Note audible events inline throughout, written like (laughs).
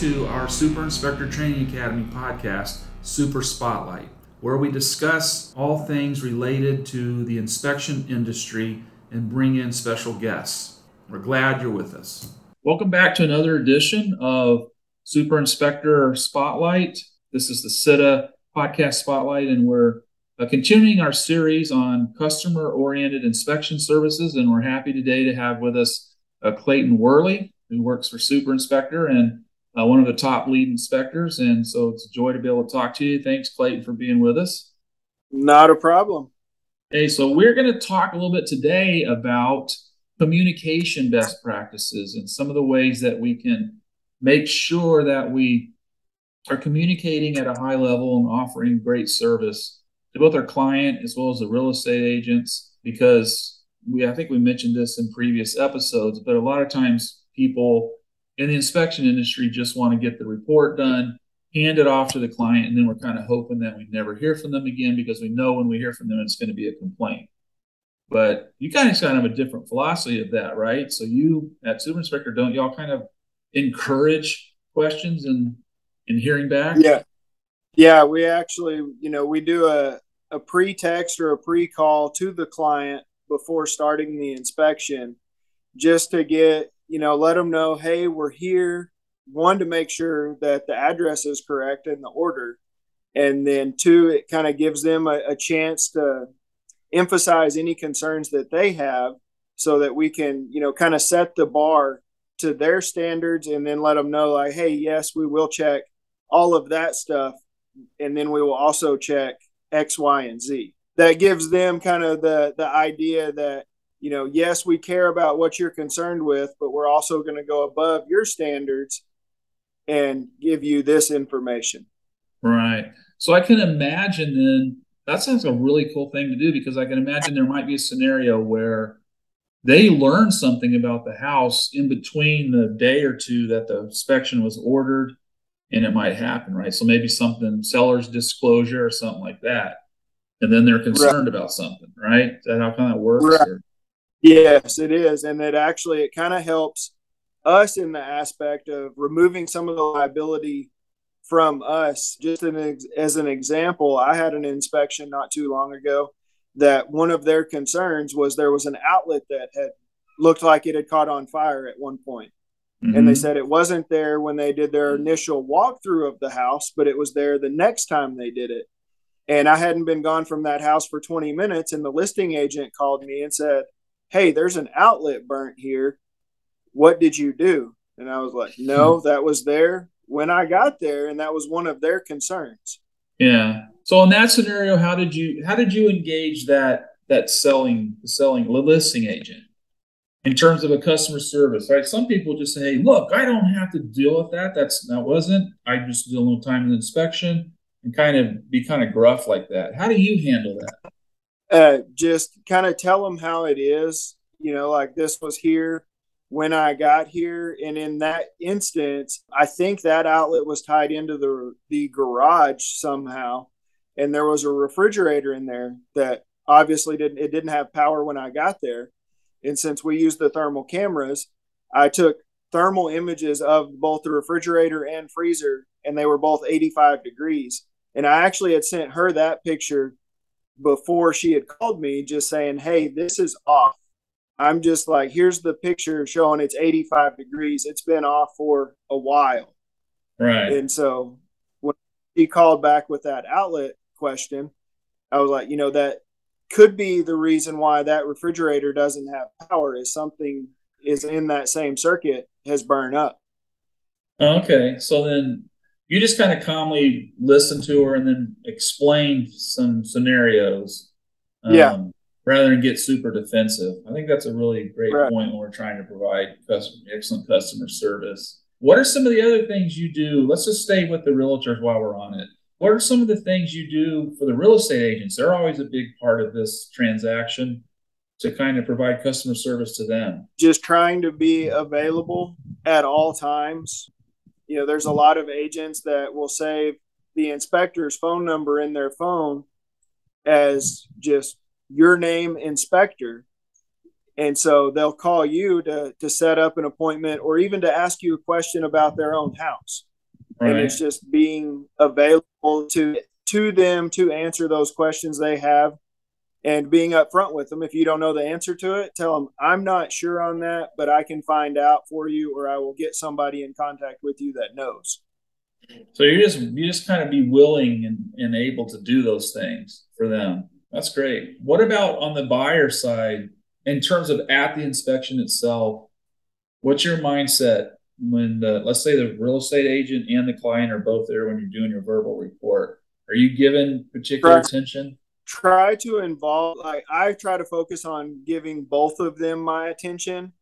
to our Super Inspector Training Academy podcast, Super Spotlight, where we discuss all things related to the inspection industry and bring in special guests. We're glad you're with us. Welcome back to another edition of Super Inspector Spotlight. This is the SITA podcast Spotlight, and we're uh, continuing our series on customer oriented inspection services. And we're happy today to have with us uh, Clayton Worley, who works for Super Inspector and uh, one of the top lead inspectors. And so it's a joy to be able to talk to you. Thanks, Clayton, for being with us. Not a problem. Hey, so we're going to talk a little bit today about communication best practices and some of the ways that we can make sure that we are communicating at a high level and offering great service to both our client as well as the real estate agents because we I think we mentioned this in previous episodes, but a lot of times people in the inspection industry just want to get the report done, hand it off to the client, and then we're kind of hoping that we never hear from them again because we know when we hear from them it's going to be a complaint. But you kind of kind of a different philosophy of that, right? So you at Super Inspector, don't y'all kind of encourage questions and and hearing back? Yeah. Yeah, we actually, you know, we do a, a pre-text or a pre-call to the client before starting the inspection just to get you know let them know hey we're here. One to make sure that the address is correct and the order. And then two it kind of gives them a, a chance to emphasize any concerns that they have so that we can you know kind of set the bar to their standards and then let them know like hey yes we will check all of that stuff. And then we will also check x y and z. That gives them kind of the the idea that you know yes we care about what you're concerned with but we're also going to go above your standards and give you this information right so i can imagine then that sounds like a really cool thing to do because i can imagine there might be a scenario where they learn something about the house in between the day or two that the inspection was ordered and it might happen right so maybe something seller's disclosure or something like that and then they're concerned right. about something, right? Is that how kind of works? Right. Yes, it is, and it actually it kind of helps us in the aspect of removing some of the liability from us. Just an, as an example, I had an inspection not too long ago that one of their concerns was there was an outlet that had looked like it had caught on fire at one point. Mm-hmm. And they mm-hmm. said it wasn't there when they did their initial walkthrough of the house, but it was there the next time they did it. And I hadn't been gone from that house for 20 minutes. And the listing agent called me and said, Hey, there's an outlet burnt here. What did you do? And I was like, (laughs) No, that was there when I got there. And that was one of their concerns. Yeah. So in that scenario, how did you how did you engage that that selling selling listing agent in terms of a customer service? Right. Some people just say, hey, look, I don't have to deal with that. That's that wasn't. I just did a little time in inspection and kind of be kind of gruff like that. How do you handle that? Uh, just kind of tell them how it is. You know, like this was here when I got here, and in that instance, I think that outlet was tied into the the garage somehow, and there was a refrigerator in there that obviously didn't it didn't have power when I got there, and since we used the thermal cameras, I took thermal images of both the refrigerator and freezer, and they were both 85 degrees. And I actually had sent her that picture before she had called me, just saying, Hey, this is off. I'm just like, here's the picture showing it's 85 degrees. It's been off for a while. Right. And so when she called back with that outlet question, I was like, you know, that could be the reason why that refrigerator doesn't have power is something is in that same circuit has burned up. Okay. So then you just kind of calmly listen to her and then explain some scenarios. Um, yeah. Rather than get super defensive. I think that's a really great right. point when we're trying to provide customer, excellent customer service. What are some of the other things you do? Let's just stay with the realtors while we're on it. What are some of the things you do for the real estate agents? They're always a big part of this transaction to kind of provide customer service to them. Just trying to be available at all times you know, there's a lot of agents that will save the inspector's phone number in their phone as just your name inspector. And so they'll call you to to set up an appointment or even to ask you a question about their own house. Right. and it's just being available to to them to answer those questions they have and being upfront with them. If you don't know the answer to it tell them i'm not sure on that but i can find out for you or i will get somebody in contact with you that knows. So you just you just kind of be willing and, and able to do those things for them. That's great. What about on the buyer side in terms of at the inspection itself, what's your mindset when the let's say the real estate agent and the client are both there when you're doing your verbal report? Are you given particular attention? Try to involve like I try to focus on giving both of them my attention.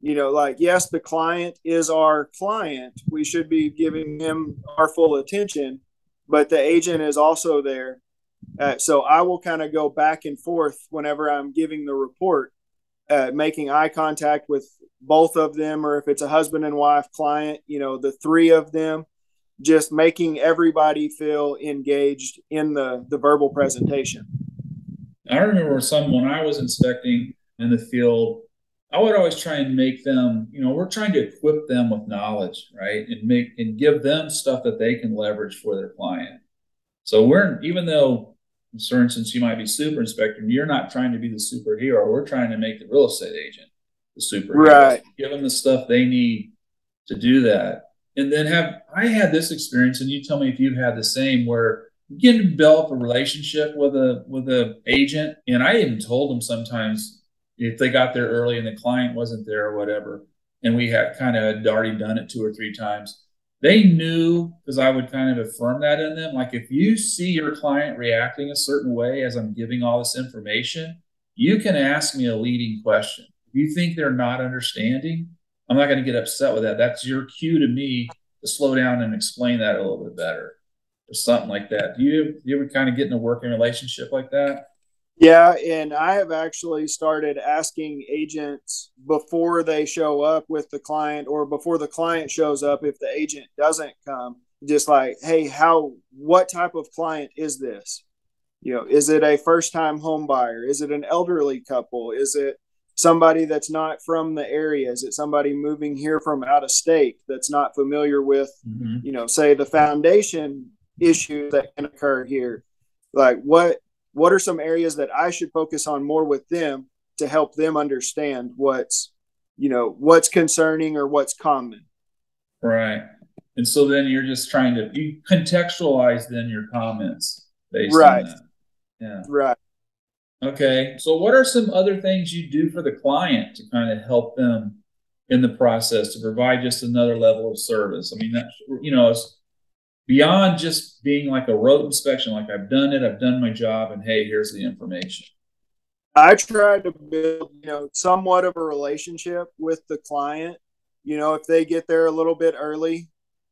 You know, like yes, the client is our client. We should be giving him our full attention, but the agent is also there. Uh, so I will kind of go back and forth whenever I'm giving the report uh, making eye contact with both of them, or if it's a husband and wife client, you know, the three of them, just making everybody feel engaged in the the verbal presentation. I remember some when I was inspecting in the field, I would always try and make them, you know, we're trying to equip them with knowledge, right? And make and give them stuff that they can leverage for their client. So we're even though for instance, you might be super inspector and you're not trying to be the superhero. We're trying to make the real estate agent the superhero. Right. Give them the stuff they need to do that. And then have I had this experience, and you tell me if you've had the same where you get to develop a relationship with a with a agent. And I even told them sometimes if they got there early and the client wasn't there or whatever, and we had kind of already done it two or three times they knew because I would kind of affirm that in them. Like if you see your client reacting a certain way as I'm giving all this information, you can ask me a leading question. If you think they're not understanding, I'm not going to get upset with that. That's your cue to me to slow down and explain that a little bit better or something like that. Do you, you ever kind of get in a working relationship like that? Yeah, and I have actually started asking agents before they show up with the client or before the client shows up if the agent doesn't come, just like, "Hey, how what type of client is this? You know, is it a first-time home buyer? Is it an elderly couple? Is it somebody that's not from the area? Is it somebody moving here from out of state that's not familiar with, mm-hmm. you know, say the foundation issues that can occur here? Like what what are some areas that I should focus on more with them to help them understand what's you know what's concerning or what's common right and so then you're just trying to you contextualize then your comments based right. on that yeah right okay so what are some other things you do for the client to kind of help them in the process to provide just another level of service i mean that you know it's beyond just being like a road inspection, like I've done it, I've done my job, and hey, here's the information. I try to build, you know, somewhat of a relationship with the client. You know, if they get there a little bit early,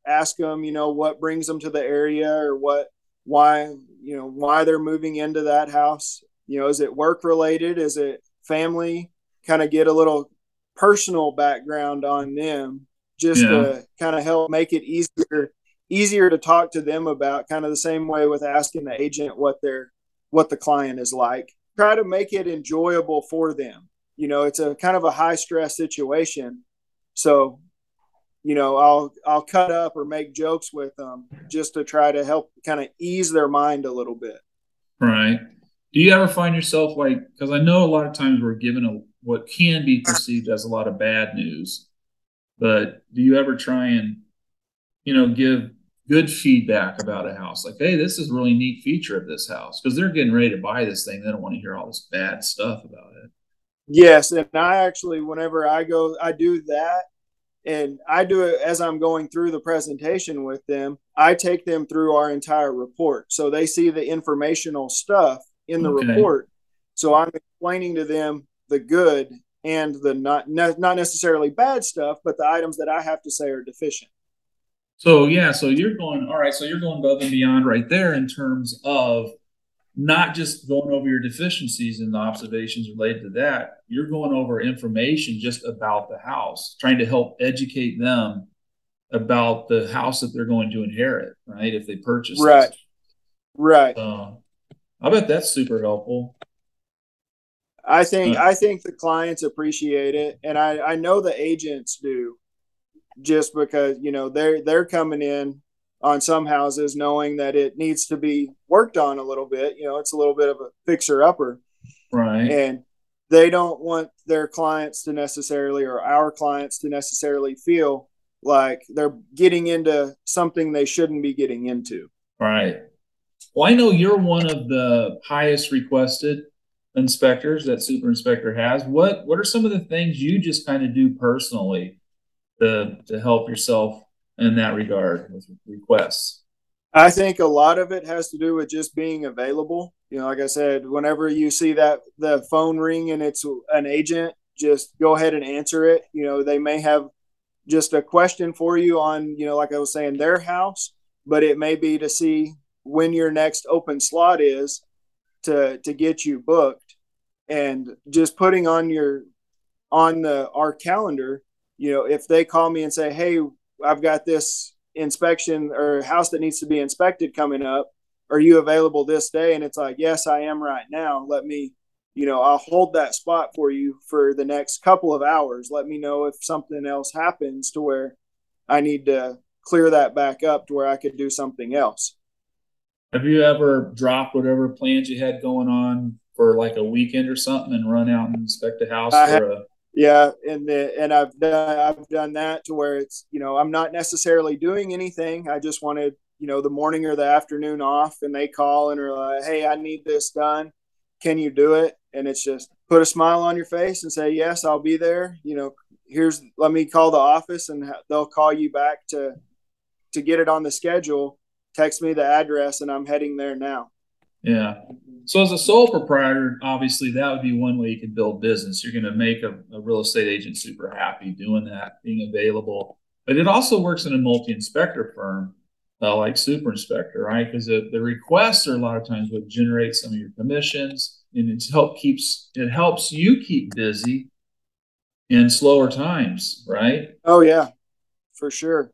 ask them, you know, what brings them to the area or what, why, you know, why they're moving into that house. You know, is it work related? Is it family? Kind of get a little personal background on them just yeah. to kind of help make it easier easier to talk to them about kind of the same way with asking the agent what their what the client is like try to make it enjoyable for them you know it's a kind of a high stress situation so you know i'll i'll cut up or make jokes with them just to try to help kind of ease their mind a little bit right do you ever find yourself like because i know a lot of times we're given a what can be perceived as a lot of bad news but do you ever try and you know give good feedback about a house. Like, hey, this is a really neat feature of this house because they're getting ready to buy this thing. They don't want to hear all this bad stuff about it. Yes, and I actually, whenever I go, I do that, and I do it as I'm going through the presentation with them. I take them through our entire report, so they see the informational stuff in the okay. report. So I'm explaining to them the good and the not not necessarily bad stuff, but the items that I have to say are deficient. So yeah, so you're going all right. So you're going above and beyond right there in terms of not just going over your deficiencies and the observations related to that. You're going over information just about the house, trying to help educate them about the house that they're going to inherit, right? If they purchase right, it. right. So um, I bet that's super helpful. I think I think the clients appreciate it, and I I know the agents do, just because you know they're they're coming in on some houses knowing that it needs to be worked on a little bit. You know, it's a little bit of a fixer upper, right? And they don't want their clients to necessarily or our clients to necessarily feel like they're getting into something they shouldn't be getting into. Right. Well, I know you're one of the highest requested inspectors that super inspector has. What what are some of the things you just kind of do personally to to help yourself in that regard with requests? I think a lot of it has to do with just being available. You know, like I said, whenever you see that the phone ring and it's an agent, just go ahead and answer it. You know, they may have just a question for you on, you know, like I was saying, their house, but it may be to see when your next open slot is to to get you booked. And just putting on your on the our calendar you know if they call me and say hey i've got this inspection or house that needs to be inspected coming up. Are you available this day? And it's like yes i am right now. Let me you know i'll hold that spot for you for the next couple of hours. Let me know if something else happens to where i need to clear that back up to where i could do something else have you ever dropped whatever plans you had going on for like a weekend or something and run out and inspect a house for a yeah and the, and i've done i've done that to where it's you know i'm not necessarily doing anything. I just wanted you know the morning or the afternoon off and they call and are like hey i need this done. Can you do it? And it's just put a smile on your face and say yes i'll be there. You know here's let me call the office and they'll call you back to to get it on the schedule text me the address and I'm heading there now. Yeah. So as a sole proprietor, obviously that would be one way you can build business. You're going to make a, a, real estate agent super happy doing that, being available. But it also works in a multi-inspector firm uh, like Super Inspector, right? Because the, the requests are a lot of times what generate some of your commissions, and it help keeps it helps you keep busy in slower times, right? Oh yeah, for sure.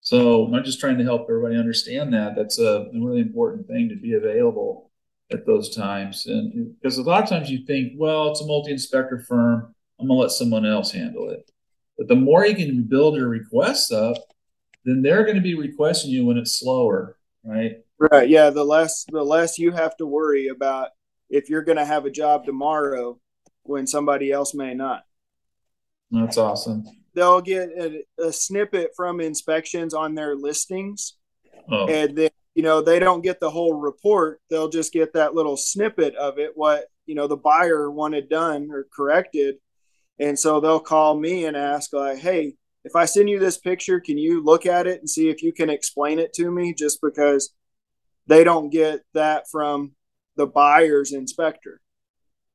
So I'm just trying to help everybody understand that. That's a, really important thing to be available at those times. And because a lot of times you think, well, it's a multi-inspector firm, I'm gonna let someone else handle it. But the more you can build your requests up, then they're going to be requesting you when it's slower, right? Right. Yeah. The less the less you have to worry about if you're going to have a job tomorrow when somebody else may not. That's awesome they'll get a, a snippet from inspections on their listings, oh. and then you know they don't get the whole report. They'll just get that little snippet of it, what you know the buyer wanted done or corrected, and so they'll call me and ask like, "Hey, if I send you this picture, can you look at it and see if you can explain it to me?" Just because they don't get that from the buyer's inspector.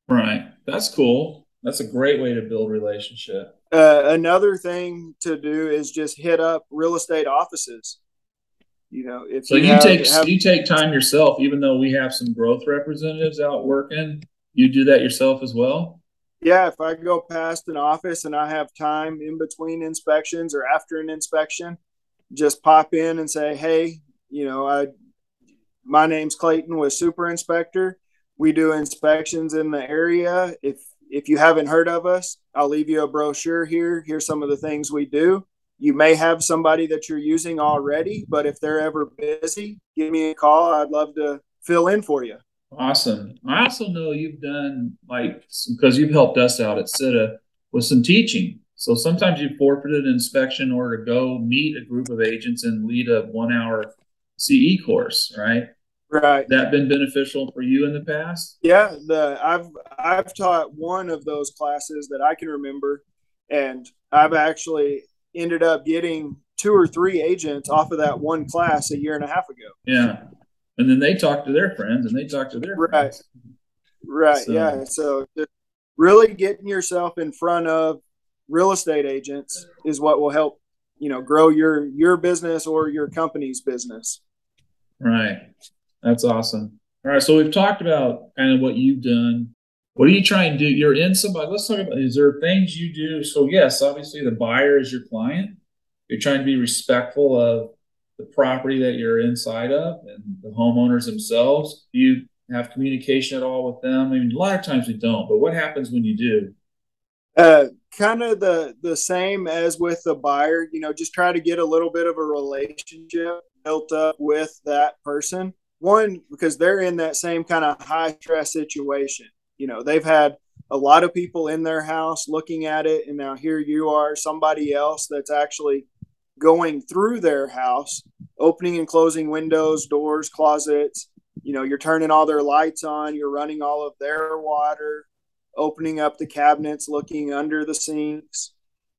Right. That's cool. That's a great way to build relationship. Uh, another thing to do is just hit up real estate offices. You know, if so, you, you have, take have, you take time yourself, even though we have some growth representatives out working. You do that yourself as well. Yeah, if I go past an office and I have time in between inspections or after an inspection, just pop in and say, "Hey, you know, I my name's Clayton with Super Inspector. We do inspections in the area. If if you haven't heard of us, I'll leave you a brochure here. Here's some of the things we do. You may have somebody that you're using already, but if they're ever busy, give me a call. I'd love to fill in for you. Awesome. I also know you've done like because you've helped us out at SITA with some teaching. So sometimes you forfeited an inspection in order to go meet a group of agents and lead a one hour CE course, right? Right. That been beneficial for you in the past? Yeah, the I've I've taught one of those classes that I can remember, and I've actually ended up getting two or three agents off of that one class a year and a half ago. Yeah, and then they talk to their friends, and they talk to their right, friends. right, so. yeah. So really getting yourself in front of real estate agents is what will help you know grow your your business or your company's business. Right. That's awesome. All right, so we've talked about kind of what you've done. What do you try and do? You're in somebody. Let's talk about. Is there things you do? So yes, obviously the buyer is your client. You're trying to be respectful of the property that you're inside of and the homeowners themselves. Do you have communication at all with them? I mean, a lot of times we don't, but what happens when you do? Uh, kind of the the same as with the buyer. You know, just try to get a little bit of a relationship built up with that person. One because they're in that same kind of high stress situation. You know, they've had a lot of people in their house looking at it, and now here you are, somebody else that's actually going through their house, opening and closing windows, doors, closets. You know, you're turning all their lights on, you're running all of their water, opening up the cabinets, looking under the sinks.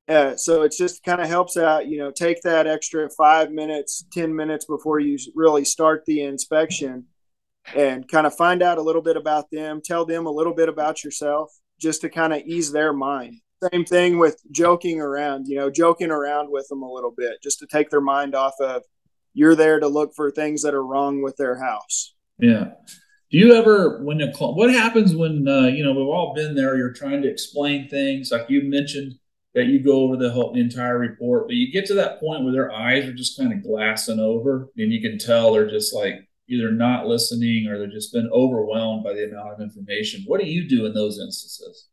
Uh, so it just kind of helps out, you know, take that extra five minutes, 10 minutes before you really start the inspection and kind of find out a little bit about them, tell them a little bit about yourself just to kind of ease their mind. Same thing with joking around, you know, joking around with them a little bit just to take their mind off of you're there to look for things that are wrong with their house. Yeah. Do you ever, when a, what happens when, uh, you know, we've all been there, you're trying to explain things like you mentioned that you go over the whole entire report, but you get to that point where their eyes are just kind of glassing over and you can tell they're just like either not listening or they've just been overwhelmed by the amount of information. What do you do in those instances?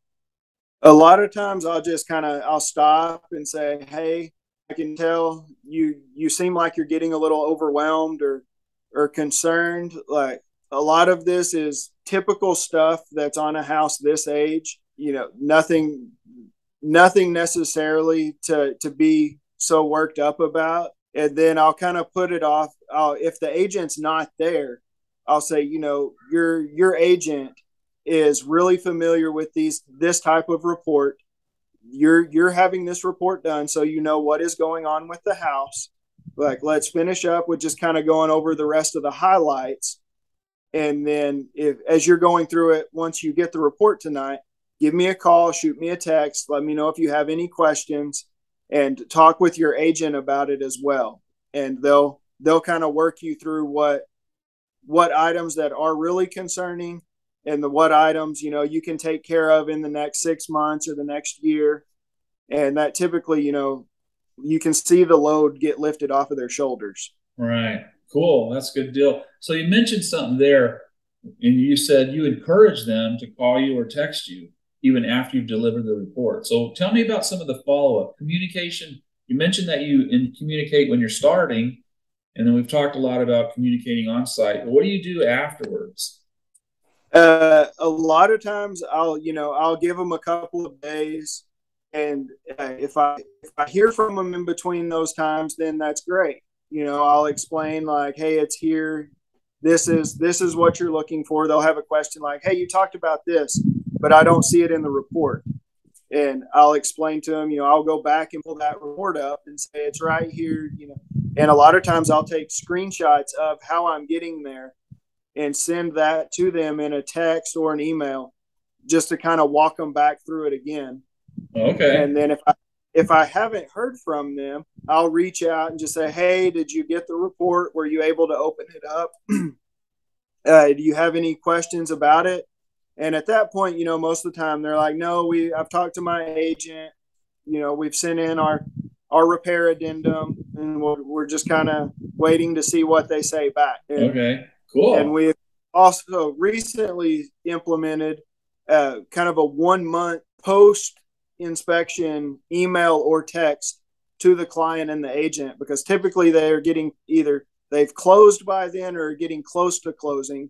A lot of times I'll just kind of I'll stop and say, "Hey, I can tell you you seem like you're getting a little overwhelmed or or concerned. Like a lot of this is typical stuff that's on a house this age. You know, nothing nothing necessarily to to be so worked up about and then I'll kind of put it off. I'll, if the agent's not there, I'll say, you know, your your agent is really familiar with these this type of report. You're you're having this report done, so you know what is going on with the house. Like, let's finish up with just kind of going over the rest of the highlights, and then if as you're going through it, once you get the report tonight, give me a call, shoot me a text, let me know if you have any questions and talk with your agent about it as well. And they'll they'll kind of work you through what what items that are really concerning and the what items you know you can take care of in the next six months or the next year. And that typically you know you can see the load get lifted off of their shoulders. Right. Cool. That's a good deal. So you mentioned something there and you said you encourage them to call you or text you even after you've delivered the report. So tell me about some of the follow up communication. You mentioned that you in communicate when you're starting, and then we've talked a lot about communicating on site. What do you do afterwards? Uh, a lot of times, I'll you know I'll give them a couple of days, and uh, if I if I hear from them in between those times, then that's great. You know, I'll explain like, hey, it's here. This is this is what you're looking for. They'll have a question like, hey, you talked about this but I don't see it in the report. And I'll explain to them, you know, I'll go back and pull that report up and say it's right here, you know. And a lot of times I'll take screenshots of how I'm getting there and send that to them in a text or an email just to kind of walk them back through it again. Okay. And then if I if I haven't heard from them, I'll reach out and just say, "Hey, did you get the report? Were you able to open it up? (clears throat) uh, do you have any questions about it?" And at that point, you know, most of the time they're like, no, we, I've talked to my agent, you know, we've sent in our, our repair addendum and we're, we're just kind of waiting to see what they say back. And, okay, cool. And we also recently implemented uh, kind of a one month post inspection email or text to the client and the agent because typically they're getting either they've closed by then or getting close to closing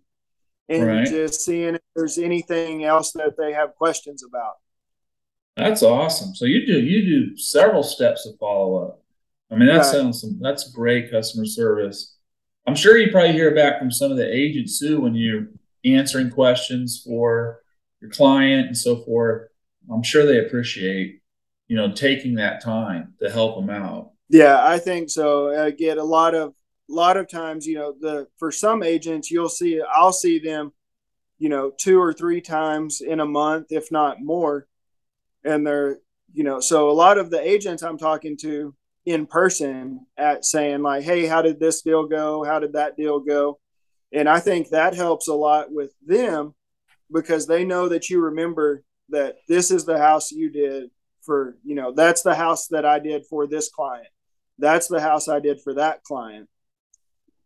and right. just seeing if there's anything else that they have questions about. That's awesome. So you do you do several steps of follow up. I mean, that right. sounds that's great customer service. I'm sure you probably hear back from some of the agents too when you're answering questions for your client and so forth. I'm sure they appreciate you know taking that time to help them out. Yeah, I think so. I get a lot of a lot of times, you know, the for some agents, you'll see I'll see them, you know, two or three times in a month, if not more, and they're, you know, so a lot of the agents I'm talking to in person at saying like, "Hey, how did this deal go? How did that deal go?" And I think that helps a lot with them because they know that you remember that this is the house you did for, you know, that's the house that I did for this client. That's the house I did for that client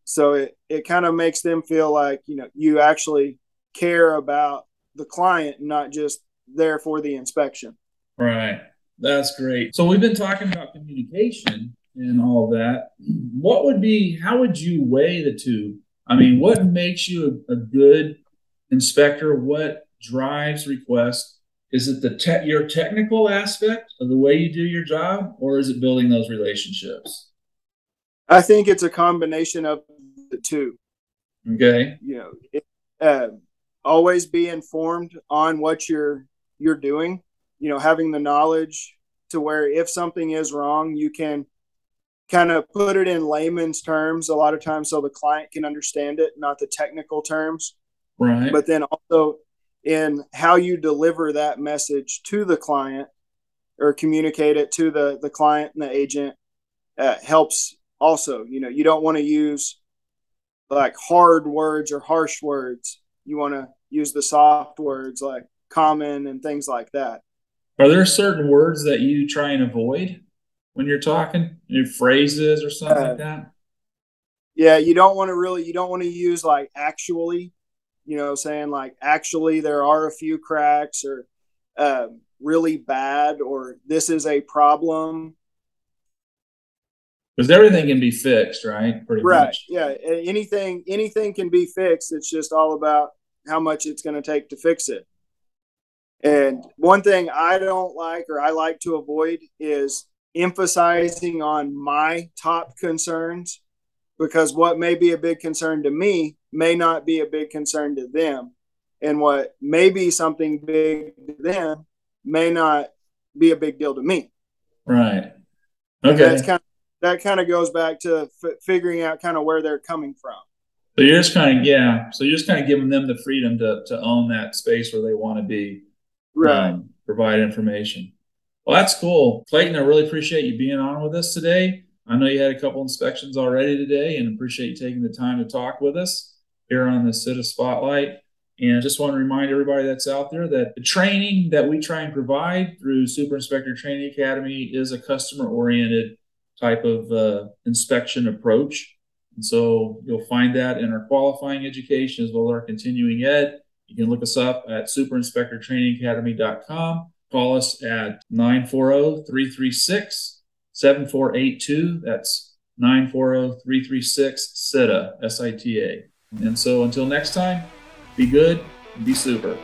so it, it kind of makes them feel like you know you actually care about the client, not just there for the inspection. Right. That's great. So we've been talking about communication and all that. What would be, how would you weigh the two? I mean, what makes you a, a good inspector? What drives requests? Is it the te- your technical aspect of the way you do your job, or is it building those relationships? I think it's a combination of the two. Okay. You know, it, uh, always be informed on what you're you're doing. You know, having the knowledge to where if something is wrong, you can kind of put it in layman's terms a lot of times so the client can understand it, not the technical terms. Right. But then also in how you deliver that message to the client or communicate it to the the client and the agent uh, helps also you know you don't want to use like hard words or harsh words. You want to use the soft words like common and things like that. Are there certain words that you try and avoid when you're talking? Your phrases or something uh, like that? yeah you don't want to really you don't want to use like actually you know, saying? Like, actually, there are a few cracks or uh, really bad or this is a problem. Because everything can be fixed, right? Pretty right. Much. Yeah. Anything, anything can be fixed. It's just all about how much it's going to take to fix it. And one thing I don't like or I like to avoid is emphasizing on my top concerns because what may be a big concern to me may not be a big concern to them. And what may be something big to them may not be a big deal to me. Right. Okay. that's kind of, that kind of goes back to f- figuring out kind of where they're coming from. So you're just kind of yeah. So you're just kind of giving them the freedom to to own that space where they want to be. Right. Um, provide information. Well, that's cool, Clayton. I really appreciate you being on with us today. I know you had a couple inspections already today, and appreciate you taking the time to talk with us here on the SITA Spotlight. And I just want to remind everybody that's out there that the training that we try and provide through Super Inspector Training Academy is a customer oriented type of uh, inspection approach. And so you'll find that in our qualifying education as well as our continuing ed. You can look us up at superinspectortrainingacademy.com. Call us at 940 336 7482. That's 940 336 SITA, S I T A. And so until next time, be good, be super.